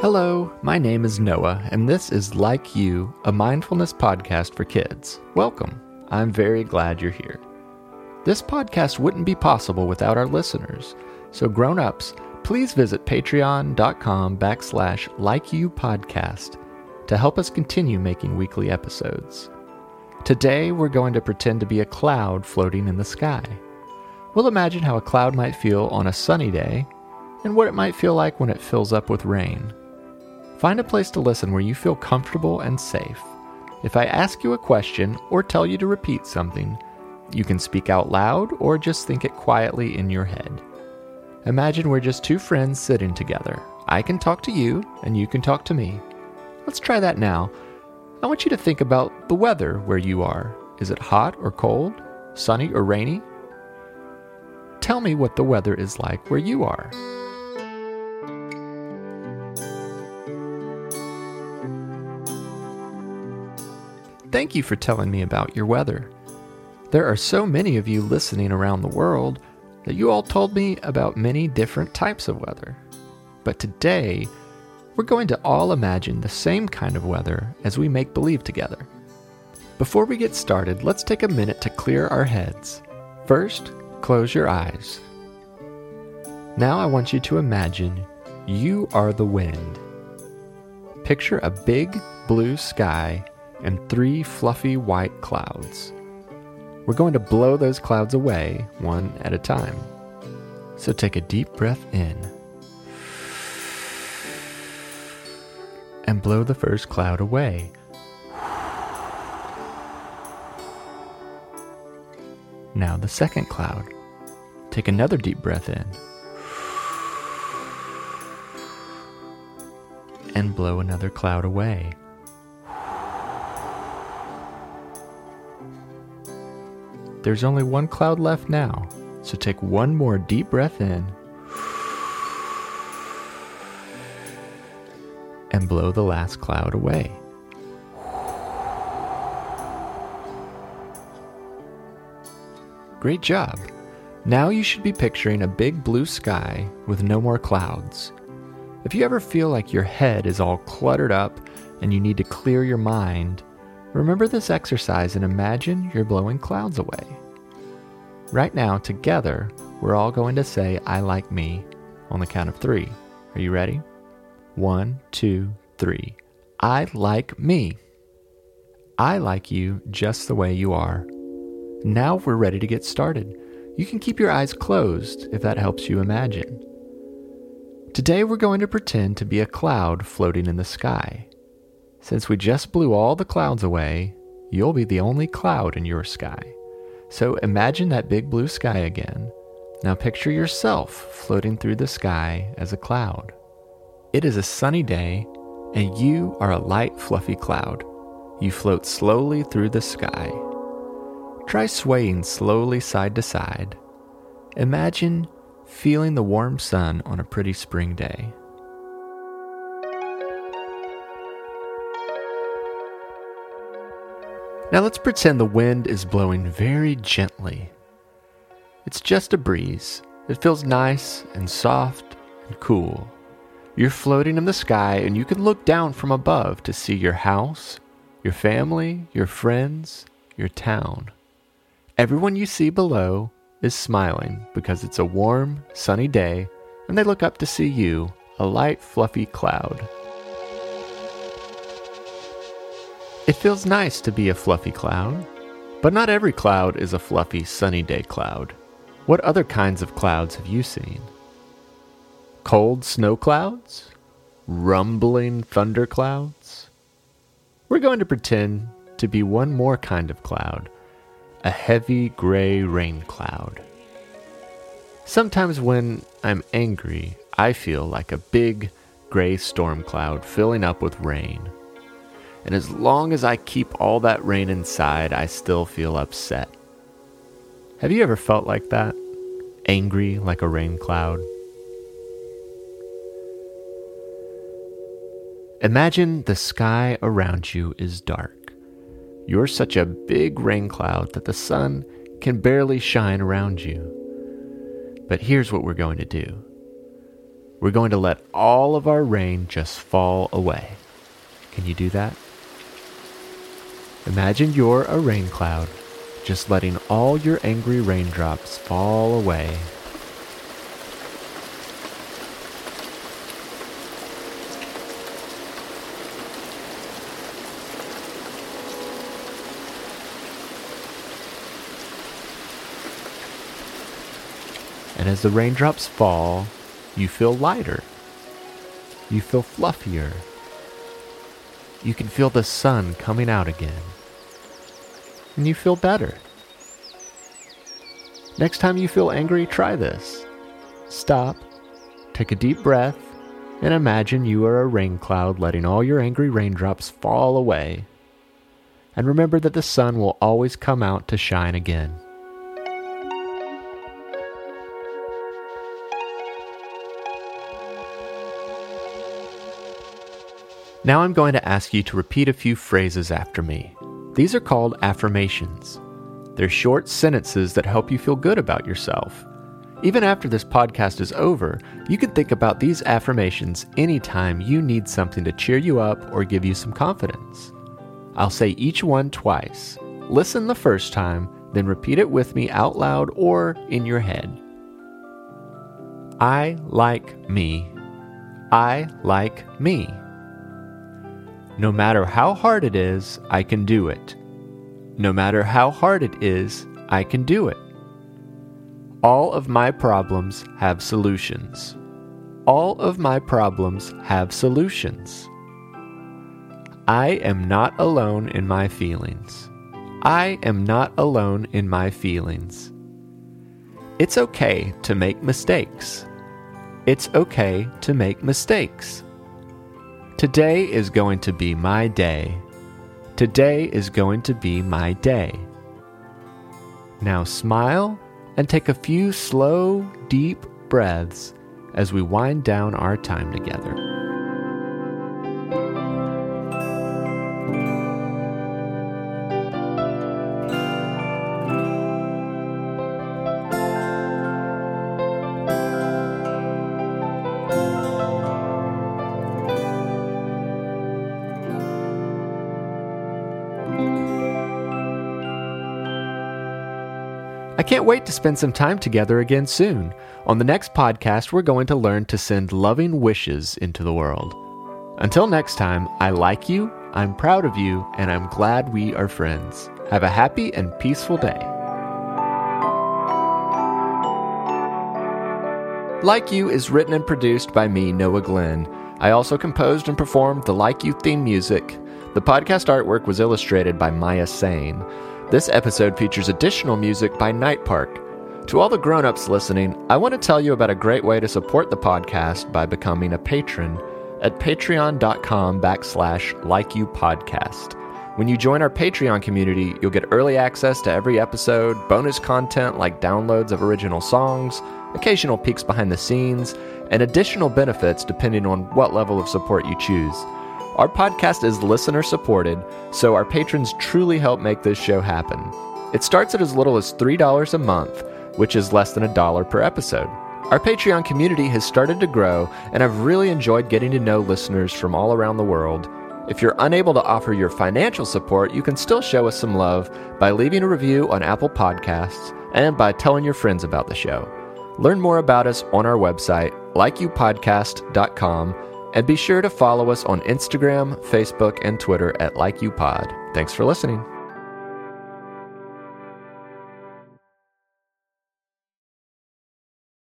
Hello, my name is Noah, and this is Like You, a mindfulness podcast for kids. Welcome. I'm very glad you're here. This podcast wouldn't be possible without our listeners, so grown ups, please visit patreon.com backslash like you podcast to help us continue making weekly episodes. Today, we're going to pretend to be a cloud floating in the sky. We'll imagine how a cloud might feel on a sunny day and what it might feel like when it fills up with rain. Find a place to listen where you feel comfortable and safe. If I ask you a question or tell you to repeat something, you can speak out loud or just think it quietly in your head. Imagine we're just two friends sitting together. I can talk to you, and you can talk to me. Let's try that now. I want you to think about the weather where you are. Is it hot or cold? Sunny or rainy? Tell me what the weather is like where you are. Thank you for telling me about your weather. There are so many of you listening around the world that you all told me about many different types of weather. But today, we're going to all imagine the same kind of weather as we make believe together. Before we get started, let's take a minute to clear our heads. First, close your eyes. Now I want you to imagine you are the wind. Picture a big blue sky and three fluffy white clouds. We're going to blow those clouds away one at a time. So take a deep breath in and blow the first cloud away. Now the second cloud. Take another deep breath in and blow another cloud away. There's only one cloud left now, so take one more deep breath in and blow the last cloud away. Great job! Now you should be picturing a big blue sky with no more clouds. If you ever feel like your head is all cluttered up and you need to clear your mind, Remember this exercise and imagine you're blowing clouds away. Right now, together, we're all going to say, I like me on the count of three. Are you ready? One, two, three. I like me. I like you just the way you are. Now we're ready to get started. You can keep your eyes closed if that helps you imagine. Today we're going to pretend to be a cloud floating in the sky. Since we just blew all the clouds away, you'll be the only cloud in your sky. So imagine that big blue sky again. Now picture yourself floating through the sky as a cloud. It is a sunny day, and you are a light, fluffy cloud. You float slowly through the sky. Try swaying slowly side to side. Imagine feeling the warm sun on a pretty spring day. Now let's pretend the wind is blowing very gently. It's just a breeze. It feels nice and soft and cool. You're floating in the sky and you can look down from above to see your house, your family, your friends, your town. Everyone you see below is smiling because it's a warm, sunny day and they look up to see you, a light, fluffy cloud. It feels nice to be a fluffy cloud, but not every cloud is a fluffy sunny day cloud. What other kinds of clouds have you seen? Cold snow clouds? Rumbling thunder clouds? We're going to pretend to be one more kind of cloud a heavy gray rain cloud. Sometimes when I'm angry, I feel like a big gray storm cloud filling up with rain. And as long as I keep all that rain inside, I still feel upset. Have you ever felt like that? Angry like a rain cloud? Imagine the sky around you is dark. You're such a big rain cloud that the sun can barely shine around you. But here's what we're going to do we're going to let all of our rain just fall away. Can you do that? Imagine you're a rain cloud, just letting all your angry raindrops fall away And as the raindrops fall, you feel lighter. You feel fluffier. You can feel the sun coming out again. And you feel better. Next time you feel angry, try this. Stop, take a deep breath, and imagine you are a rain cloud letting all your angry raindrops fall away. And remember that the sun will always come out to shine again. Now I'm going to ask you to repeat a few phrases after me. These are called affirmations. They're short sentences that help you feel good about yourself. Even after this podcast is over, you can think about these affirmations anytime you need something to cheer you up or give you some confidence. I'll say each one twice. Listen the first time, then repeat it with me out loud or in your head. I like me. I like me. No matter how hard it is, I can do it. No matter how hard it is, I can do it. All of my problems have solutions. All of my problems have solutions. I am not alone in my feelings. I am not alone in my feelings. It's okay to make mistakes. It's okay to make mistakes. Today is going to be my day. Today is going to be my day. Now smile and take a few slow, deep breaths as we wind down our time together. I can't wait to spend some time together again soon. On the next podcast, we're going to learn to send loving wishes into the world. Until next time, I like you, I'm proud of you, and I'm glad we are friends. Have a happy and peaceful day. Like You is written and produced by me, Noah Glenn. I also composed and performed the Like You theme music. The podcast artwork was illustrated by Maya Sane. This episode features additional music by Night Park. To all the grown-ups listening, I want to tell you about a great way to support the podcast by becoming a patron at patreon.com backslash likeyoupodcast. When you join our Patreon community, you'll get early access to every episode, bonus content like downloads of original songs, occasional peeks behind the scenes, and additional benefits depending on what level of support you choose. Our podcast is listener supported, so our patrons truly help make this show happen. It starts at as little as $3 a month, which is less than a dollar per episode. Our Patreon community has started to grow, and I've really enjoyed getting to know listeners from all around the world. If you're unable to offer your financial support, you can still show us some love by leaving a review on Apple Podcasts and by telling your friends about the show. Learn more about us on our website, likeyoupodcast.com and be sure to follow us on Instagram, Facebook, and Twitter at LikeYouPod. Thanks for listening.